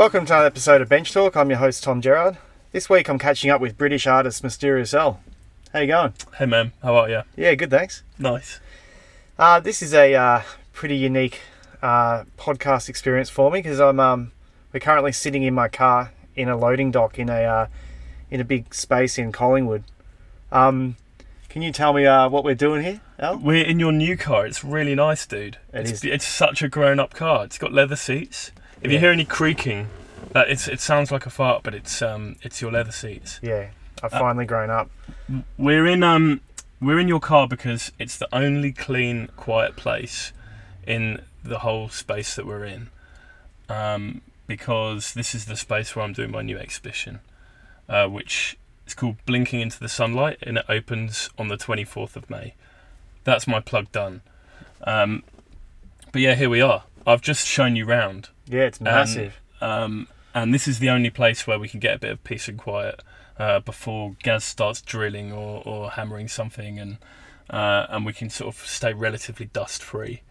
Welcome to another episode of Bench Talk. I'm your host Tom Gerard. This week I'm catching up with British artist Mysterious Al. How you going? Hey man, how are you? Yeah, good, thanks. Nice. Uh, this is a uh, pretty unique uh, podcast experience for me because I'm um, we're currently sitting in my car in a loading dock in a uh, in a big space in Collingwood. Um, can you tell me uh, what we're doing here, Al? We're in your new car. It's really nice, dude. It it's, is. it's such a grown-up car. It's got leather seats. If you hear any creaking, that it's it sounds like a fart, but it's um it's your leather seats. Yeah, I've Uh, finally grown up. We're in um we're in your car because it's the only clean, quiet place in the whole space that we're in. Um, because this is the space where I'm doing my new exhibition, uh, which is called Blinking into the Sunlight, and it opens on the 24th of May. That's my plug done. Um, but yeah, here we are. I've just shown you round. Yeah, it's massive. Um, and this is the only place where we can get a bit of peace and quiet uh, before Gaz starts drilling or, or hammering something, and uh, and we can sort of stay relatively dust free.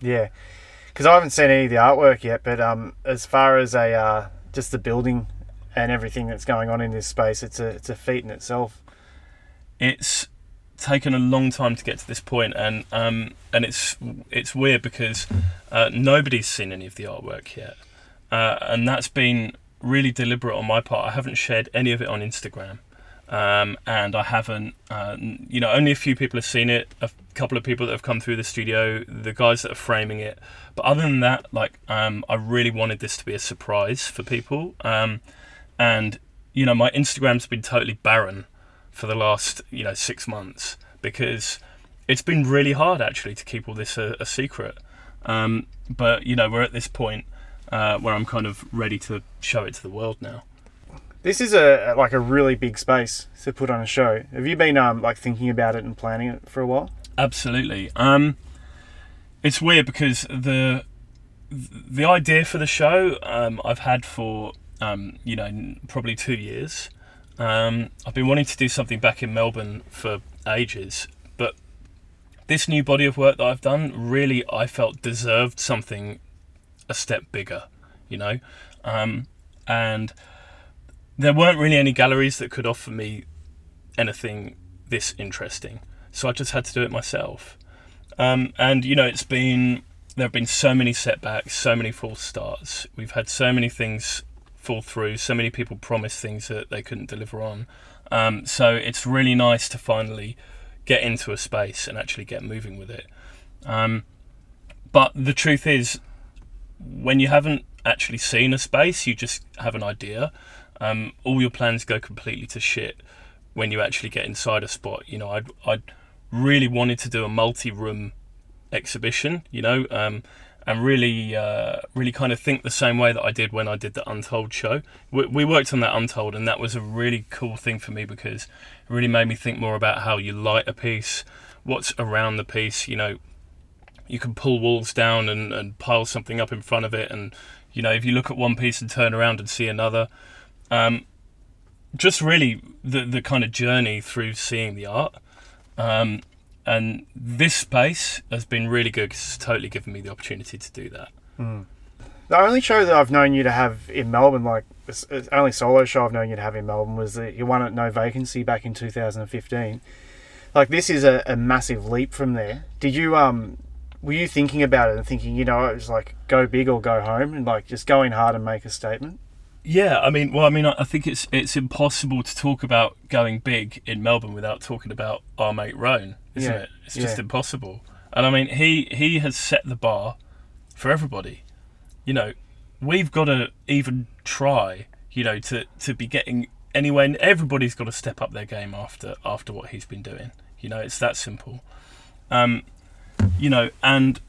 Yeah, because I haven't seen any of the artwork yet. But um, as far as a uh, just the building and everything that's going on in this space, it's a it's a feat in itself. It's taken a long time to get to this point, and um, and it's it's weird because uh, nobody's seen any of the artwork yet, uh, and that's been really deliberate on my part. I haven't shared any of it on Instagram. Um, and I haven't. Uh, you know, only a few people have seen it. A couple of people that have come through the studio, the guys that are framing it. But other than that, like, um, I really wanted this to be a surprise for people. Um, and you know, my Instagram's been totally barren for the last you know six months because it's been really hard actually to keep all this a, a secret. Um, but you know, we're at this point uh, where I'm kind of ready to show it to the world now. This is a like a really big space to put on a show. Have you been um, like thinking about it and planning it for a while? Absolutely. Um, it's weird because the the idea for the show um, I've had for um, you know probably two years. Um, I've been wanting to do something back in Melbourne for ages, but this new body of work that I've done really I felt deserved something a step bigger, you know, um, and there weren't really any galleries that could offer me anything this interesting so I just had to do it myself. Um, and you know, it's been there have been so many setbacks, so many false starts. We've had so many things fall through, so many people promise things that they couldn't deliver on. Um, so it's really nice to finally get into a space and actually get moving with it. Um, but the truth is, when you haven't actually seen a space, you just have an idea. Um, all your plans go completely to shit when you actually get inside a spot. You know, I'd, I'd really wanted to do a multi-room exhibition, you know, um, and really, uh, really kind of think the same way that I did when I did the Untold show. We, we worked on that Untold, and that was a really cool thing for me because it really made me think more about how you light a piece, what's around the piece. You know, you can pull walls down and, and pile something up in front of it, and you know, if you look at one piece and turn around and see another. Um, just really the the kind of journey through seeing the art. Um, and this space has been really good because it's totally given me the opportunity to do that. The only show that I've known you to have in Melbourne, like the only solo show I've known you to have in Melbourne, was the you won at No Vacancy back in 2015. Like this is a, a massive leap from there. Did you um were you thinking about it and thinking you know it was like go big or go home and like just go in hard and make a statement? Yeah, I mean, well, I mean, I think it's it's impossible to talk about going big in Melbourne without talking about our mate Rone, isn't Yeah, it? It's just yeah. impossible. And I mean, he he has set the bar for everybody. You know, we've got to even try. You know, to to be getting anywhere. Everybody's got to step up their game after after what he's been doing. You know, it's that simple. Um, you know, and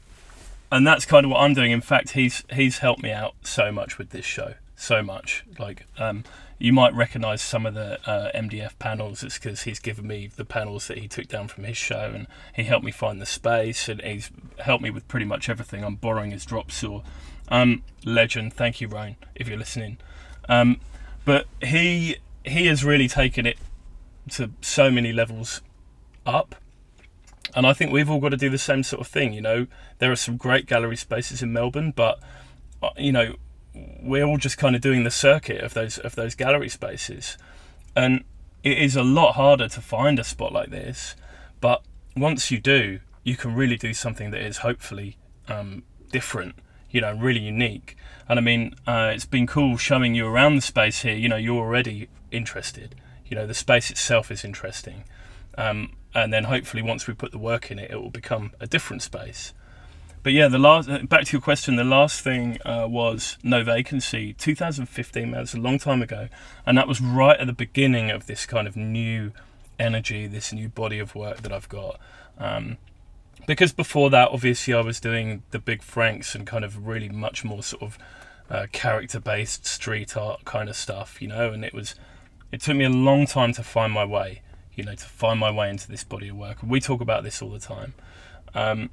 and that's kind of what I'm doing. In fact, he's he's helped me out so much with this show, so much. Like, um, you might recognise some of the uh, MDF panels. It's because he's given me the panels that he took down from his show, and he helped me find the space, and he's helped me with pretty much everything. I'm borrowing his drop saw. Um, legend, thank you, Rone, if you're listening. Um, but he he has really taken it to so many levels up. And I think we've all got to do the same sort of thing. You know, there are some great gallery spaces in Melbourne, but uh, you know, we're all just kind of doing the circuit of those of those gallery spaces, and it is a lot harder to find a spot like this. But once you do, you can really do something that is hopefully um, different, you know, really unique. And I mean, uh, it's been cool showing you around the space here. You know, you're already interested. You know, the space itself is interesting. Um, and then hopefully, once we put the work in it, it will become a different space. But yeah, the last uh, back to your question. The last thing uh, was no vacancy. 2015, man, it's a long time ago, and that was right at the beginning of this kind of new energy, this new body of work that I've got. Um, because before that, obviously, I was doing the big Franks and kind of really much more sort of uh, character-based street art kind of stuff, you know. And it was, it took me a long time to find my way, you know, to find my way into this body of work. We talk about this all the time, um,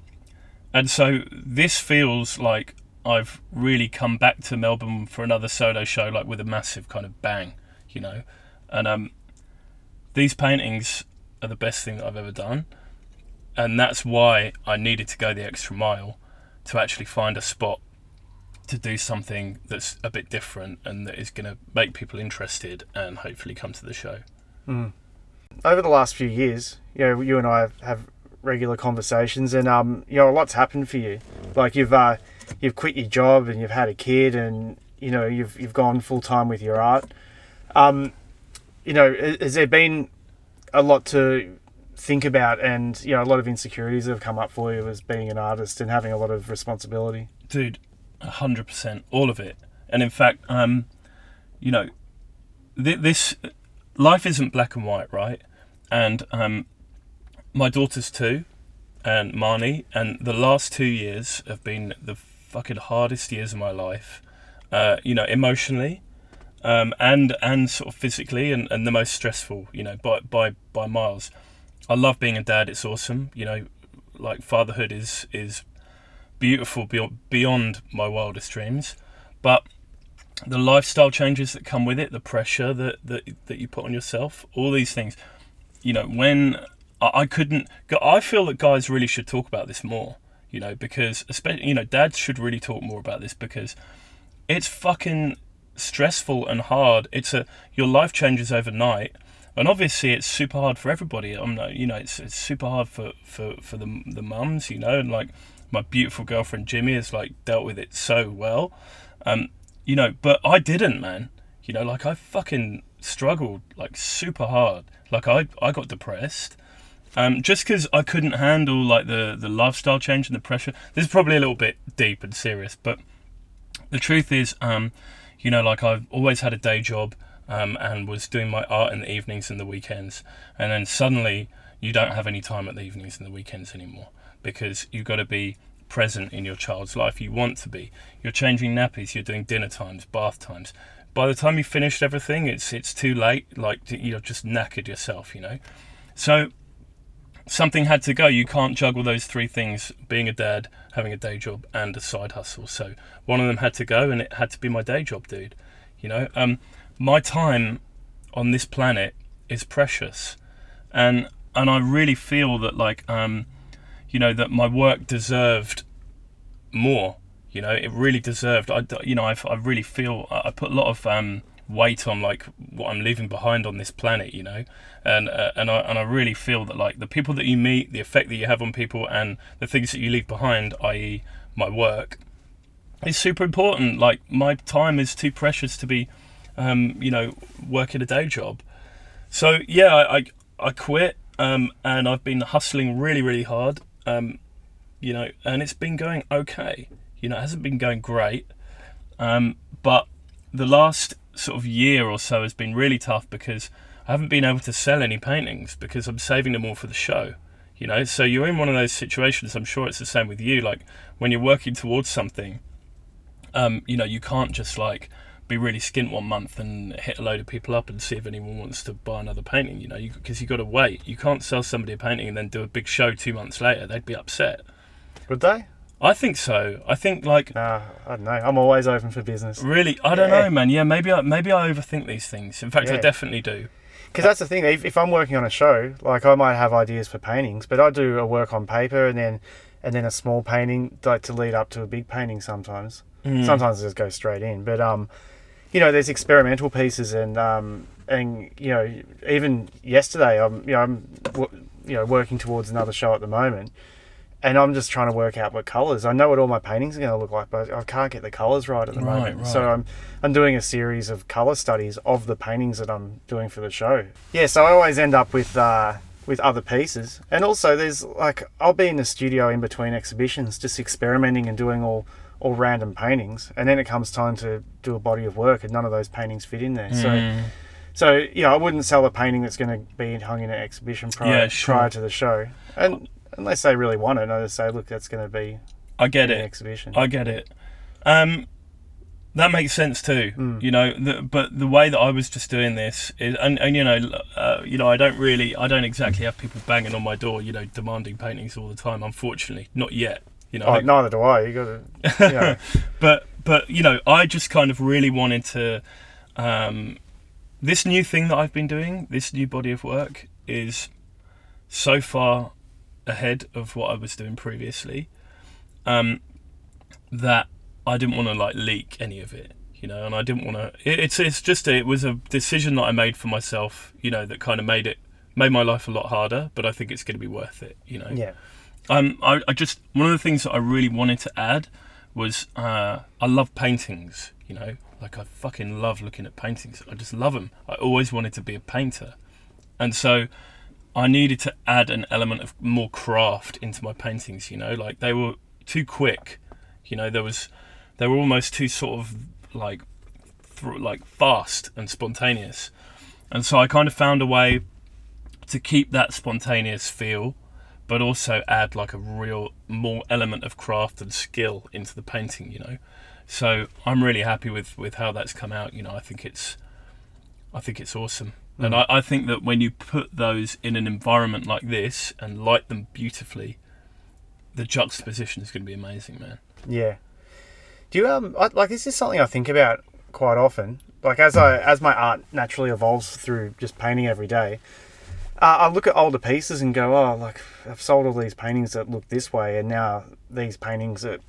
and so this feels like I've really come back to Melbourne for another solo show, like with a massive kind of bang, you know. And um, these paintings are the best thing that I've ever done and that's why I needed to go the extra mile to actually find a spot to do something that's a bit different and that is going to make people interested and hopefully come to the show. Mm. Over the last few years, you know, you and I have, have regular conversations, and um, you know, a lot's happened for you. Like you've uh, you've quit your job and you've had a kid, and you know, you've you've gone full time with your art. Um, you know, has there been a lot to think about and you know a lot of insecurities have come up for you as being an artist and having a lot of responsibility dude 100% all of it and in fact um you know th- this life isn't black and white right and um my daughters too and Marnie and the last 2 years have been the fucking hardest years of my life uh you know emotionally um and and sort of physically and, and the most stressful you know by by by miles I love being a dad. It's awesome. You know, like fatherhood is is beautiful beyond beyond my wildest dreams. But the lifestyle changes that come with it, the pressure that that that you put on yourself, all these things. You know, when I, I couldn't, I feel that guys really should talk about this more. You know, because especially you know, dads should really talk more about this because it's fucking stressful and hard. It's a your life changes overnight and obviously it's super hard for everybody. I'm not, you know, it's, it's super hard for, for, for the the mums, you know, and like my beautiful girlfriend Jimmy has like dealt with it so well, um, you know, but I didn't, man. You know, like I fucking struggled like super hard. Like I I got depressed. Um, just because I couldn't handle like the the lifestyle change and the pressure. This is probably a little bit deep and serious, but the truth is, um, you know, like I've always had a day job um, and was doing my art in the evenings and the weekends. And then suddenly you don't have any time at the evenings and the weekends anymore because you've got to be present in your child's life. You want to be. You're changing nappies. You're doing dinner times, bath times. By the time you've finished everything, it's it's too late. Like you're just knackered yourself, you know. So something had to go. You can't juggle those three things: being a dad, having a day job, and a side hustle. So one of them had to go, and it had to be my day job, dude. You know. Um, my time on this planet is precious, and and I really feel that like um, you know that my work deserved more. You know, it really deserved. I you know I I really feel I put a lot of um, weight on like what I'm leaving behind on this planet, you know, and uh, and I and I really feel that like the people that you meet, the effect that you have on people, and the things that you leave behind, i.e., my work, is super important. Like my time is too precious to be um, you know, working a day job. So yeah, I I, I quit, um, and I've been hustling really really hard, um, you know, and it's been going okay. You know, it hasn't been going great, um, but the last sort of year or so has been really tough because I haven't been able to sell any paintings because I'm saving them all for the show. You know, so you're in one of those situations. I'm sure it's the same with you. Like when you're working towards something, um, you know, you can't just like be really skint one month and hit a load of people up and see if anyone wants to buy another painting. You know, because you, have got to wait. You can't sell somebody a painting and then do a big show two months later. They'd be upset. Would they? I think so. I think like Nah, I don't know. I'm always open for business. really. I don't Yeah. know, man. Yeah, maybe I maybe I overthink these things. In fact, I definitely do. Because that's the thing. If, if I'm working on a show, like I might have ideas for paintings, but I do a work on paper and then and then a small painting like to lead up to a big painting. Sometimes, Mm. sometimes I just go straight in. But um, you know, there's experimental pieces and um and you know even yesterday I'm you know I'm w- you know working towards another show at the moment. And I'm just trying to work out what colours. I know what all my paintings are going to look like, but I can't get the colours right at the Right, moment. So. I'm I'm doing a series of color studies of the paintings that I'm doing for the show. Yeah, so I always end up with uh, with other pieces, and also there's like I'll be in the studio in between exhibitions, just experimenting and doing all all random paintings, and then it comes time to do a body of work, and none of those paintings fit in there. So Mm. so yeah, I wouldn't sell a painting that's going to be hung in an exhibition prior Yeah, sure. prior to the show, and unless they really want it, and I just say, look, that's going to be I get an it. exhibition. I get it. Um, that makes sense too. Mm. You know, the, but the way that I was just doing this is, and, and you know, uh, you know, I don't really, I don't exactly have people banging on my door, you know, demanding paintings all the time. Unfortunately, not yet. You know, Oh, neither do I. You got to, you know, but but you know, I just kind of really wanted to. Um, this new thing that I've been doing, this new body of work, is so far ahead of what I was doing previously um, that I didn't want to like leak any of it, you know, and I didn't want to. It, it's it's just a, it was a decision that I made for myself, you know, that kind of made it made my life a lot harder, but I think it's going to be worth it, you know. yeah. Um, I, I just one of the things that I really wanted to add was uh, I love paintings. You know, like I fucking love looking at paintings. I just love them. I always wanted to be a painter, and so I needed to add an element of more craft into my paintings. You know, like they were too quick. You know, there was they were almost too sort of like thr like fast and spontaneous, and so I kind of found a way to keep that spontaneous feel but also add like a real more element of craft and skill into the painting you know so i'm really happy with with how that's come out you know i think it's i think it's awesome and I, I think that when you put those in an environment like this and light them beautifully the juxtaposition is going to be amazing man Yeah. Do you um I, like this is something I think about quite often. Like as I as my art naturally evolves through just painting every day, uh, I look at older pieces and go, oh, like I've sold all these paintings that look this way, and now these paintings that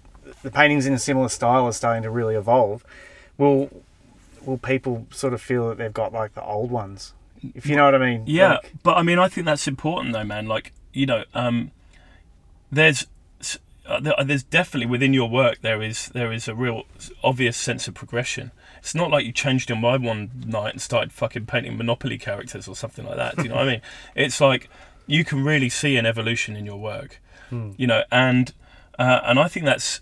the paintings in a similar style are starting to really evolve. Will will people sort of feel that they've got like the old ones? If you know what I mean? Yeah, Like, but I mean, I think that's important though, man. Like, you know, um, there's uh, there's definitely within your work there is there is a real obvious sense of progression. It's not like you changed your mind one night and started fucking painting Monopoly characters or something like that. Do you know what I mean? It's like you can really see an evolution in your work, Hmm. you know, and uh, and I think that's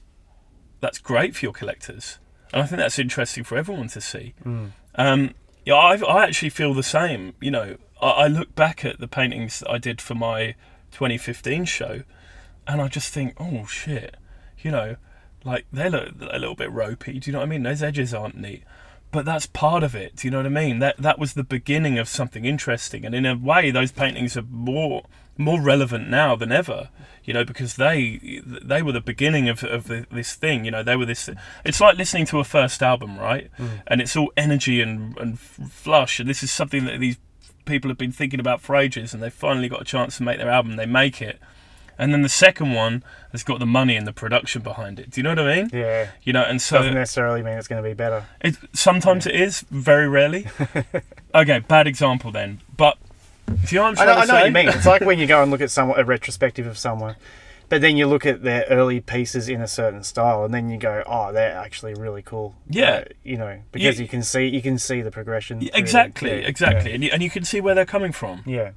that's great for your collectors, and I think that's interesting for everyone to see. mm, Um, yeah, I, I actually feel the same. You know, I, I look back at the paintings that I did for my 2015 show, and I just think, oh shit, you know, like they look a little bit ropey. Do you know what I mean? Those edges aren't neat, but that's part of it. Do you know what I mean? That that was the beginning of something interesting, and in a way, those paintings are more more relevant now than ever. You know, because they they were the beginning of of the, this thing. You know, they were this. It's like listening to a first album, right? Mm. And it's all energy and and flush, and this is something that these people have been thinking about for ages, and they finally got a chance to make their album. They make it, and then the second one has got the money and the production behind it. Do you know what I mean? yeah. You know, and so Doesn't necessarily mean it's going to be better. it, sometimes it is, very rarely. okay, bad example then. But do you know what I'm I know, I know what you mean. It's like when you go and look at someone, a retrospective of someone, but then you look at their early pieces in a certain style, and then you go, "Oh, they're actually really cool." Yeah. Uh, you know, because You- you, can see you can see the progression. Yeah, exactly, the- yeah, exactly, and you, and you can see where they're coming from. Yeah,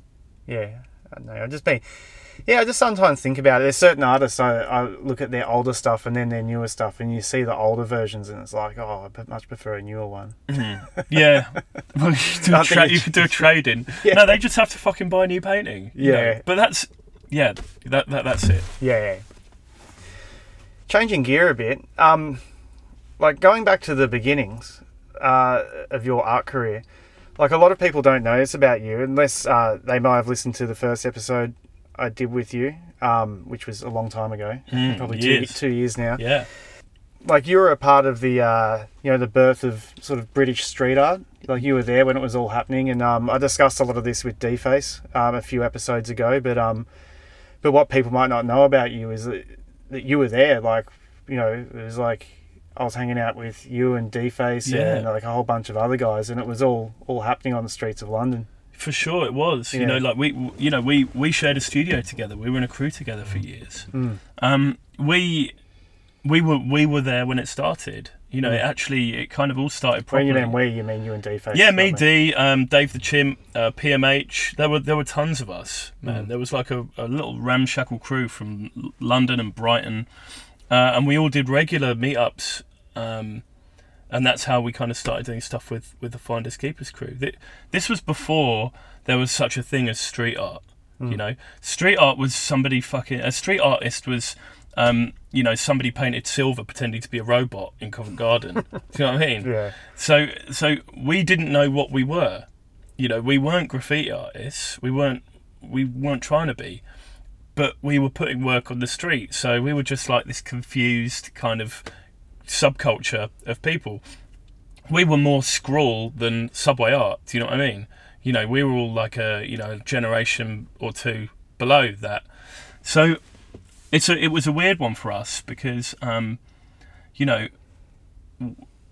yeah. I know. I just been. Yeah, I just sometimes think about it. There's certain artists I, I look at their older stuff and then their newer stuff, and you see the older versions, and it's like, oh, I much prefer a newer one. Yeah, well, you could do I a think tra- you could do a trade in. Yeah. No, they just have to fucking buy a new painting. you know. Yeah. but that's yeah, that, that that's it. Yeah, yeah. Changing gear a bit, um, like going back to the beginnings uh, of your art career, like a lot of people don't know this about you unless uh, they might have listened to the first episode I did with you, um, which was a long time ago, Mm, probably years. two two years now. Yeah. Like you were a part of the uh, you know the birth of sort of British street art. Like you were there when it was all happening, and um, I discussed a lot of this with D-Face um, a few episodes ago. But um, but what people might not know about you is that that you were there. Like you know, it was like I was hanging out with you and D-Face Yeah. and like a whole bunch of other guys, and it was all all happening on the streets of London. For sure, it was. You know, like we, you know, we we shared a studio together. We were in a crew together for years. Mm. Um, we we were we were there when it started. You know, Mm. it actually it kind of all started When properly. you mean we, you mean you and D-Face. yeah, me, D, um, Dave the Chimp, uh, PMH. There were there were tons of us, man. Mm. There was like a, a little ramshackle crew from London and Brighton, uh, and we all did regular meetups. Um, and that's how we kind of started doing stuff with with the Finders Keepers crew. This was before there was such a thing as street art. You Mm. know, street art was somebody fucking a street artist was. Um, you know, somebody painted silver pretending to be a robot in Covent Garden. Do you know what I mean? Yeah. So so we didn't know what we were. You know, we weren't graffiti artists. We weren't we weren't trying to be. But we were putting work on the street. So we were just like this confused kind of subculture of people. We were more scrawl than subway art. Do you know what I mean? You know, we were all like a you know generation or two below that. So it's a it was a weird one for us because um, you know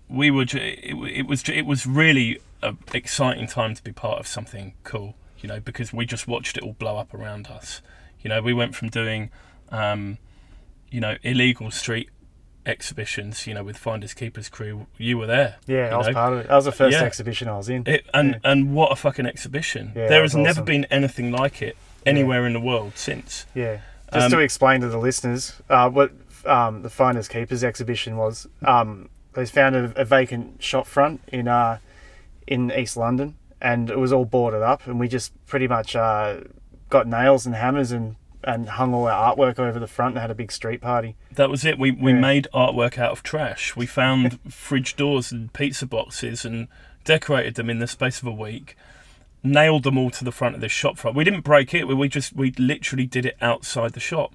we were it, it was it was really an exciting time to be part of something cool you know because we just watched it all blow up around us you know we went from doing um, you know illegal street exhibitions you know with finders keepers crew you were there Yeah, I was know? part of it. That was the first Yeah. exhibition I was in. It, and Yeah. and what a fucking exhibition Yeah, there has was never awesome. been anything like it anywhere in the world since Yeah. Just Um, to explain to the listeners uh, what um, the Finders Keepers exhibition was, um, they found a, a vacant shop front in uh, in East London, and it was all boarded up, and we just pretty much uh, got nails and hammers and and hung all our artwork over the front and had a big street party. That was it. We we Yeah. made artwork out of trash. We found fridge doors and pizza boxes and decorated them in the space of a week. Nailed them all to the front of the shop front. We didn't break it. We we just we literally did it outside the shop,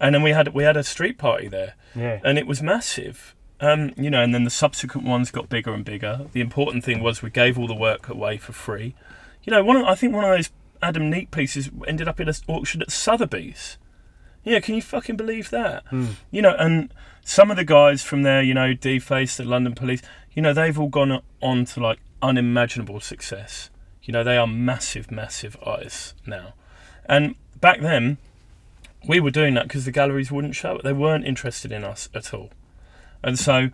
and then we had we had a street party there, Yeah. and it was massive. Um, you know, and then the subsequent ones got bigger and bigger. The important thing was we gave all the work away for free. You know, one of, I think one of those Adam Neate pieces ended up in an auction at Sotheby's. Yeah, can you fucking believe that? Hmm. You know, and some of the guys from there, you know, D-Face, the London Police, you know, they've all gone on to like unimaginable success. You know, they are massive, massive artists now. And back then, we were doing that because the galleries wouldn't show it. They weren't interested in us at all. And so,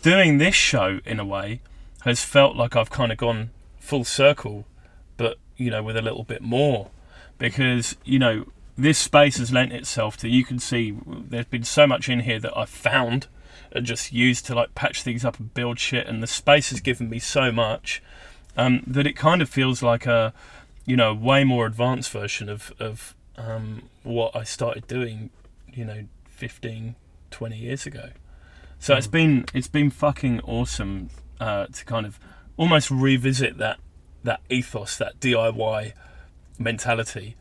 doing this show in a way has felt like I've kind of gone full circle, you know, with a little bit more, because you know this space has lent itself to. You can see there's been so much in here that I've found and just used to like patch things up and build shit, and the space has given me so much um, that it kind of feels like a you know way more advanced version of of um, what I started doing, you know, 15, 20 years ago. So it's been it's been fucking awesome uh, to kind of almost revisit that that ethos, that DIY mentality.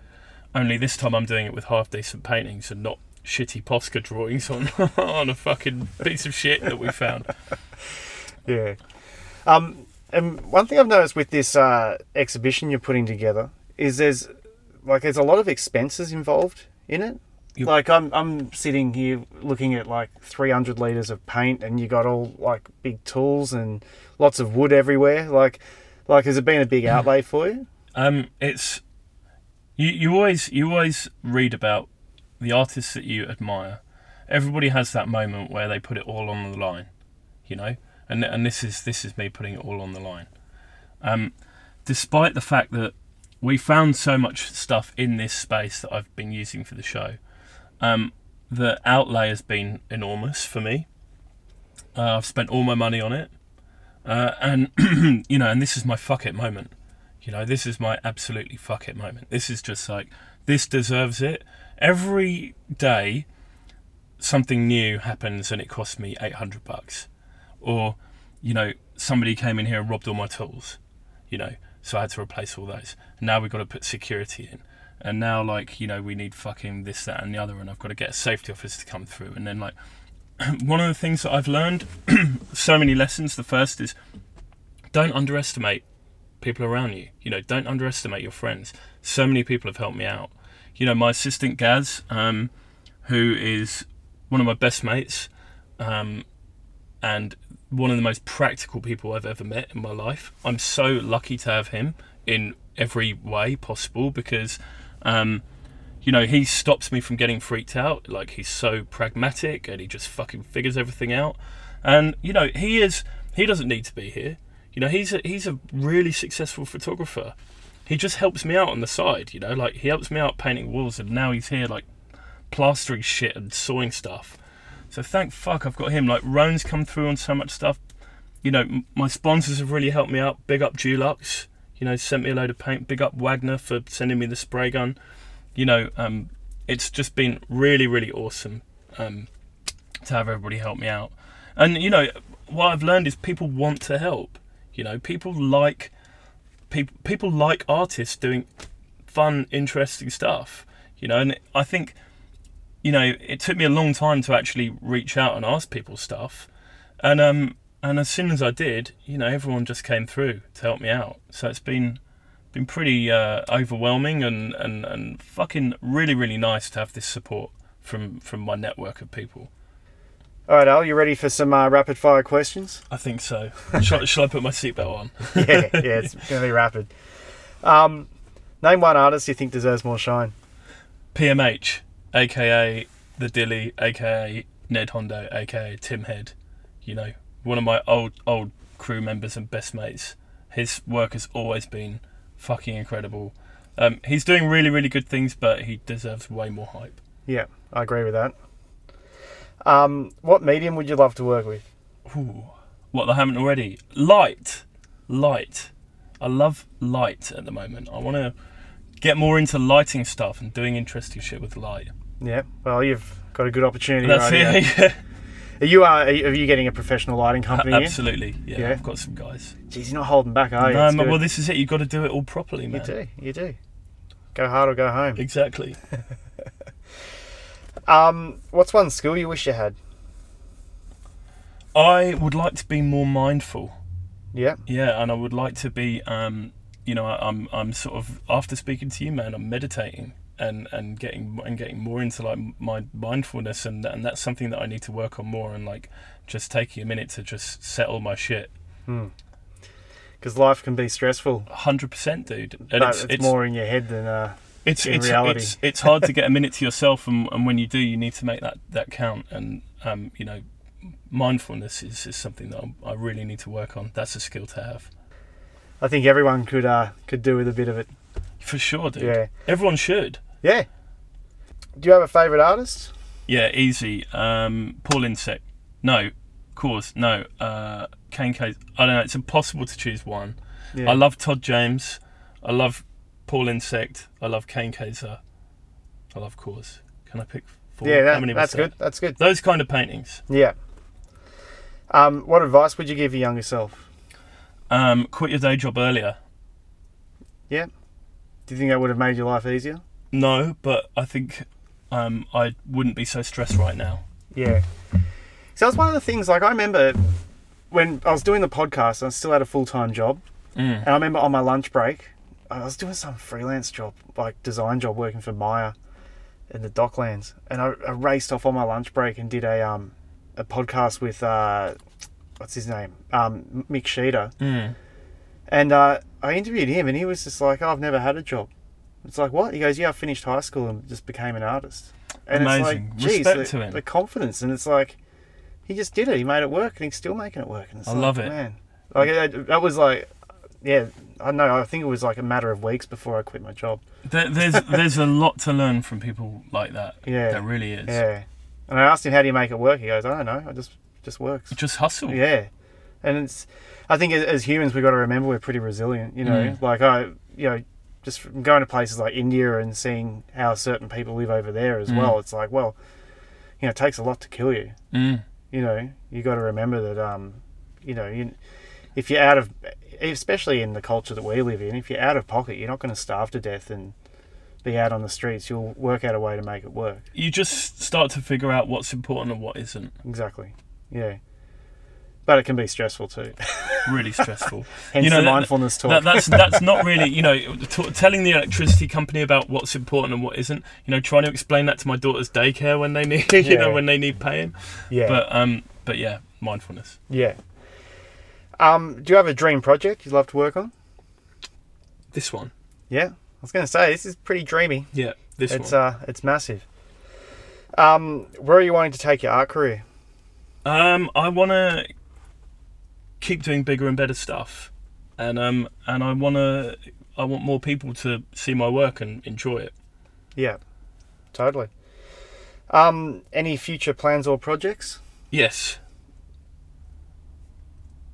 Only this time I'm doing it with half decent paintings and not shitty Posca drawings on on a fucking piece of shit that we found. Yeah. Um, and one thing I've noticed with this uh, exhibition you're putting together is there's like there's a lot of expenses involved in it. Like I'm I'm sitting here looking at like 300 liters of paint, and you got all like big tools and lots of wood everywhere. Like, like has it been a big outlay for you? Um, it's you. You always you always read about the artists that you admire. Everybody has that moment where they put it all on the line, you know. And and this is this is me putting it all on the line. Um, despite the fact that we found so much stuff in this space that I've been using for the show, um, the outlay has been enormous for me. Uh, I've spent all my money on it, uh, and you know, and this is my fuck it moment. You know, this is my absolutely fuck it moment. This is just like this deserves it. Every day, something new happens and it costs me eight hundred bucks, or you know, somebody came in here and robbed all my tools. You know, so I had to replace all those. And now we've got to put security in, and now like you know we need fucking this that and the other and i've got to get a safety officer to come through and then like one of the things that i've learned so many lessons. The first is don't underestimate people around you. You know don't underestimate your friends. So many people have helped me out. You know my assistant gaz um, who is one of my best mates um, and one of the most practical people I've ever met in my life. I'm so lucky to have him in every way possible because, um, you know, he stops me from getting freaked out. Like he's so pragmatic and he just fucking figures everything out. And you know, he is. He doesn't need to be here. You know, he's a, he's a really successful photographer. He just helps me out on the side. You know, like he helps me out painting walls, and now he's here like plastering shit and sawing stuff. So thank fuck I've got him. Like Rone's come through on so much stuff. You know, m- my sponsors have really helped me out. Big up Dulux. You know, sent me a load of paint. Big up Wagner for sending me the spray gun. You know, um, it's just been really, really awesome um, to have everybody help me out. And you know, what I've learned is people want to help. You know, people like people people like artists doing fun, interesting stuff. You know, and I think you know, it took me a long time to actually reach out and ask people stuff. And um and as soon as I did, you know, everyone just came through to help me out. So it's been been pretty uh, overwhelming and, and, and fucking really, really nice to have this support from, from my network of people. All right, Al, you ready for some uh, rapid fire questions? I think so. shall, shall I put my seatbelt on? yeah, yeah, it's going to be rapid. Um, name one artist you think deserves more shine. PMH, aka The Dilly, aka Ned Hondo, aka Tim Head. You know, one of my old old crew members and best mates. His work has always been fucking incredible. Um, he's doing really, really good things, but he deserves way more hype. Yeah, I agree with that. Um, what medium would you love to work with? Ooh, what they haven't already? Light, light. I love light at the moment. I want to get more into lighting stuff and doing interesting shit with light. Yeah, well, you've got a good opportunity That's right it. Yeah. Are you, uh, are are you getting a professional lighting company? Absolutely. Yeah, Yeah. I've got some guys. Jeez, you're not holding back, are you? no, man, well, this is it. You've got to do it all properly, man. you do, you do. Go hard or go home. Exactly. Um, what's one skill you wish you had? I would like to be more mindful. Yeah, Yeah, and I would like to be, um, you know, I'm I'm sort of after speaking to you, man, I'm meditating and and getting and getting more into like my mindfulness, and and that's something that I need to work on more, and like just taking a minute to just settle my shit. because life can be stressful. Hundred percent, dude. And But it's it's, it's more in your head than uh, it's in it's, reality. it's it's hard to get a minute to yourself, and, and when you do, you need to make that that count. And um, you know, mindfulness is, is something that I'm, I really need to work on. That's a skill to have I think everyone could uh, could do with a bit of it. For sure, dude. Yeah, Everyone should. yeah. Do you have a favourite artist? Yeah, easy. Um, Paul Insect. No, of course, no. Uh, Kane Case. I don't know. It's impossible to choose one. Yeah. I love Todd James. I love Paul Insect. I love Kane Kaiser. I love KAWS. Can I pick four? Yeah, How that, that's that? good. That's good. Those kind of paintings. Yeah. Um, what advice would you give your younger self? Um, quit your day job earlier. Do you think that would have made your life easier? No, but I think um, I wouldn't be so stressed right now. Yeah. So that's one of the things. Like I remember when I was doing the podcast, I still had a full time job, Mm. and I remember on my lunch break, I was doing some freelance job, like design job, working for Maya in the Docklands, and I, I raced off on my lunch break and did a um a podcast with uh what's his name um Mick Sheeter, Mm. And uh, I interviewed him, and he was just like, oh, "I've never had a job." It's like what? He goes, "Yeah, I finished high school and just became an artist." And Amazing. it's like, geez, Respect the, to him. the confidence, and it's like he just did it. He made it work, and he's still making it work. And it's I like, love it. man. Like that, that was like, yeah, I don't know. I think it was like a matter of weeks before I quit my job. There, there's there's a lot to learn from people like that. Yeah, There really is. yeah. And I asked him, "How do you make it work?" He goes, "I don't know. I just just works." Just hustle. Yeah, and it's. I think as, humans, we've got to remember we're pretty resilient. You know, Mm. like I, you know, just from going to places like India and seeing how certain people live over there as Mm. well. It's like, well, you know, it takes a lot to kill you. Mm. You know, you got to remember that. Um, you know, you, if you're out of, especially in the culture that we live in, if you're out of pocket, you're not going to starve to death and be out on the streets, you'll work out a way to make it work. You just start to figure out what's important and what isn't. Exactly. Yeah. But it can be stressful too. Really stressful. Hence You know, the that- mindfulness talk. That, that's that's not really you know t- telling the electricity company about what's important and what isn't. You know, trying to explain that to my daughter's daycare when they need you Yeah. know when they need paying. yeah. But um, but yeah, mindfulness. yeah. Um, do you have a dream project you'd love to work on? This one, Yeah. I was going to say this is pretty dreamy. yeah, this it's one. uh, it's massive. Um, where are you wanting to take your art career? Um, I want to keep doing bigger and better stuff, and um, and I want to, I want more people to see my work and enjoy it. Yeah, totally. Um, any future plans or projects? Yes,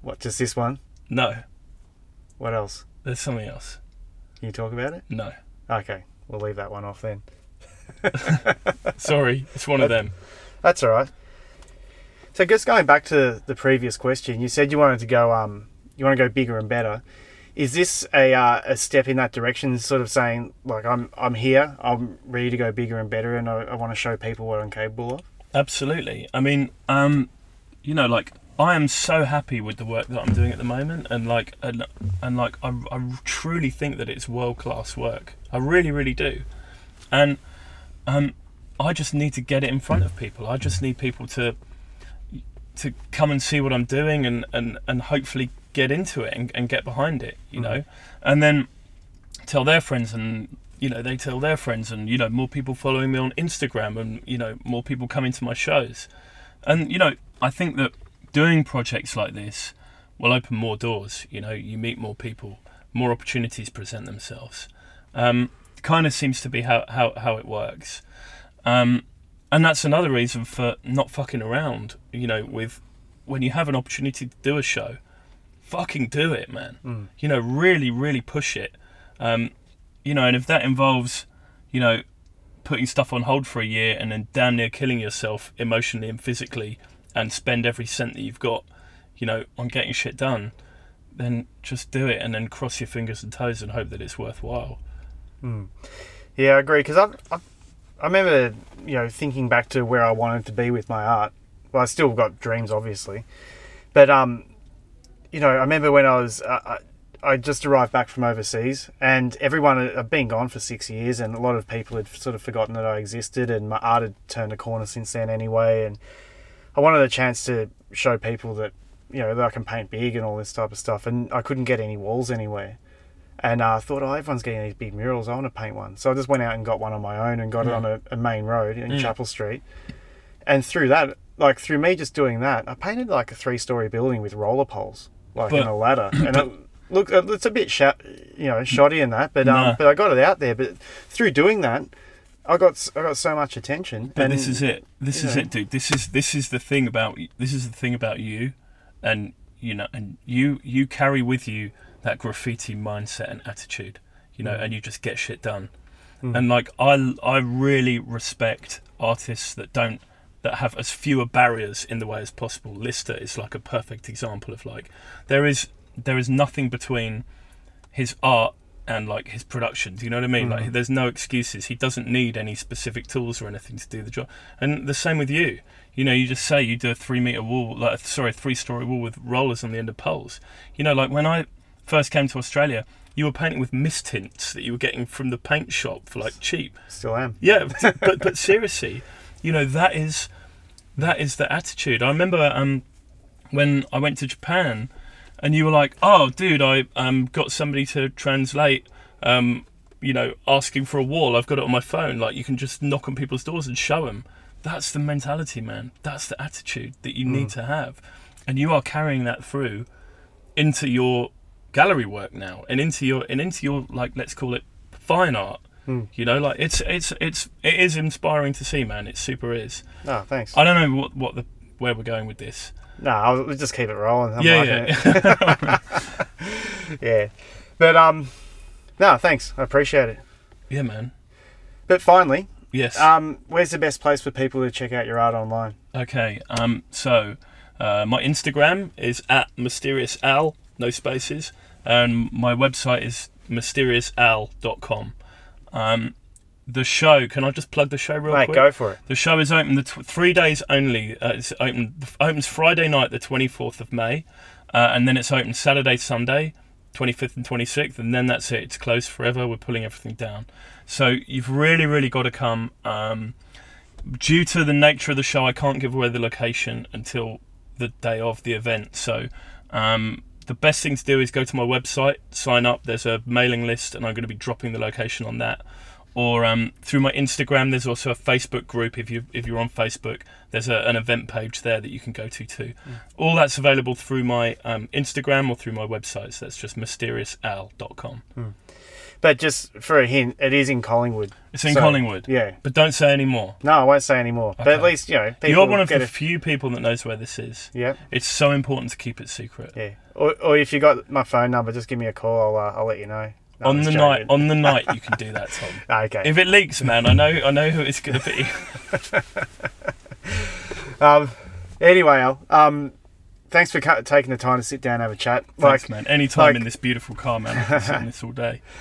What, just this one? no, What else? there's something else. Can you talk about it? No, Okay, we'll leave that one off then. sorry, it's one of them. That's all right. So, just going back to the previous question, you said you wanted to go, um, you want to go bigger and better. Is this a uh, a step in that direction? Sort of saying, like, I'm I'm here, I'm ready to go bigger and better, and I, I want to show people what I'm capable of. Absolutely. I mean, um, you know, like I am so happy with the work that I'm doing at the moment, and like, and, and like, I, I truly think that it's world class work. I really, really do, and um, I just need to get it in front of people. I just need people to to come and see what I'm doing, and and and hopefully get into it and, and get behind it. You know, and then tell their friends and you know they tell their friends and you know more people following me on instagram and you know more people coming to my shows. And you know i think that doing projects like this will open more doors you know you meet more people more opportunities present themselves. Um, kind of seems to be how, how, how it works. Um, and that's another reason for not fucking around you know with when you have an opportunity to do a show fucking do it man you know really really push it um, you know, and if that involves, you know, putting stuff on hold for a year and then damn near killing yourself emotionally and physically and spend every cent that you've got, you know, on getting shit done, then just do it and then cross your fingers and toes and hope that it's worthwhile. Yeah, I agree. Because I, I, I remember, you know, thinking back to where I wanted to be with my art. Well, I still got dreams, obviously, but um, you know, I remember when I was, uh, I, I just arrived back from overseas, and everyone had been gone for six years, and a lot of people had sort of forgotten that I existed, and my art had turned a corner since then, anyway. And I wanted a chance to show people that, you know, that I can paint big and all this type of stuff, and I couldn't get any walls anywhere. And uh, I thought, oh, everyone's getting these big murals. I want to paint one. So I just went out and got one on my own and got it Mm. on a, a main road in Mm. Chapel Street. And through that, like through me just doing that, I painted like a three-story building with roller poles, like But- in a ladder. And it, look, it's a bit sha- you know, shoddy in that, but um, but I got it out there. But through doing that, I got I got so much attention. But and this is it. This is yeah. it, dude. This is this is the thing about this is the thing about you, and you know, and you you carry with you that graffiti mindset and attitude, you know, Mm. and you just get shit done. Mm. And like I I really respect artists that don't that have as fewer barriers in the way as possible. Lister is like a perfect example of like there is there is nothing between his art and like his production. Do you know what I mean? Mm. Like there's no excuses. He doesn't need any specific tools or anything to do the job. And the same with you. You know, you just say you do a three meter wall, like sorry, a three story wall with rollers on the end of poles. You know, like when I first came to Australia, you were painting with mistints that you were getting from the paint shop for like cheap. still am. Yeah, but but seriously, you know that is that is the attitude. I remember um when I went to Japan, and you were like, "Oh, dude, I um got somebody to translate." Um, you know, asking for a wall. I've got it on my phone. Like you can just knock on people's doors and show them. That's the mentality, man. That's the attitude that you need to have, and you are carrying that through into your gallery work now, and into your and into your like let's call it fine art. Hmm. You know, like it's it's it's it is inspiring to see, man. It super is. Oh, thanks. I don't know what what the where we're going with this. No, I'll we'll just keep it rolling. I'm yeah, yeah, it. yeah. But um, no, thanks. I appreciate it. yeah, man. But finally, Yes. um, where's the best place for people to check out your art online? Okay. Um. So, uh, my Instagram is at mysterious al, no spaces, and my website is mysteriousal.com. Um, the show. Can I just plug the show real Mate, quick? go for it. The show is open the tw- three days only. Uh, it's open opens Friday night, the twenty fourth of May, uh, and then it's open Saturday, Sunday, twenty fifth and twenty sixth, and then that's it. It's closed forever. We're pulling everything down. So you've really, really got to come. Um, due to the nature of the show, I can't give away the location until the day of the event. So. Um, the best thing to do is go to my website, sign up. There's a mailing list, and I'm going to be dropping the location on that or um, through my Instagram. There's also a Facebook group. If you if you're on Facebook, there's a, an event page there that you can go to too. All that's available through my um, Instagram or through my website. So that's just mysteriousal.com. But just for a hint, it is in Collingwood. It's in So, Collingwood. Yeah. But don't say any more. No, I won't say any more. But at Okay. least, you know, people You're one of get the a- few people that knows where this is. Yeah. It's so important to keep it secret. Yeah. Or, or if you got my phone number, just give me a call. I'll, uh, I'll let you know. No, on the just night, joking. on the night, you can do that, Tom. Okay. If it leaks, man, I know, I know who it's going to be. Um, anyway, Al, um, thanks for cu- taking the time to sit down and have a chat. Thanks, like, man. Anytime like- in this beautiful car, man. I can sit in this all day.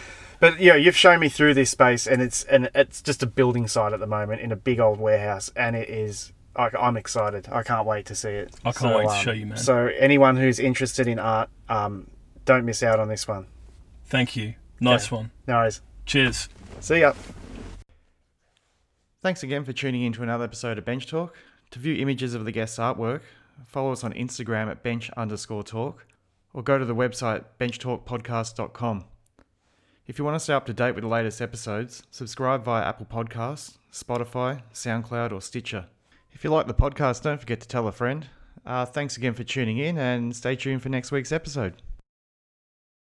but yeah, you've shown me through this space, and it's and it's just a building site at the moment in a big old warehouse, and it is. Like, I'm excited. I can't wait to see it. I can't wait to show you, man. So anyone who's interested in art, um, don't miss out on this one. Thank you. Nice Okay. one. No worries. Cheers. See ya. Thanks again for tuning in to another episode of Bench Talk. To view images of the guest's artwork, follow us on Instagram at bench underscore talk or go to the website benchtalkpodcast.com. If you want to stay up to date with the latest episodes, subscribe via Apple Podcasts, Spotify, SoundCloud, or Stitcher. If you like the podcast, don't forget to tell a friend. Uh, thanks again for tuning in and stay tuned for next week's episode.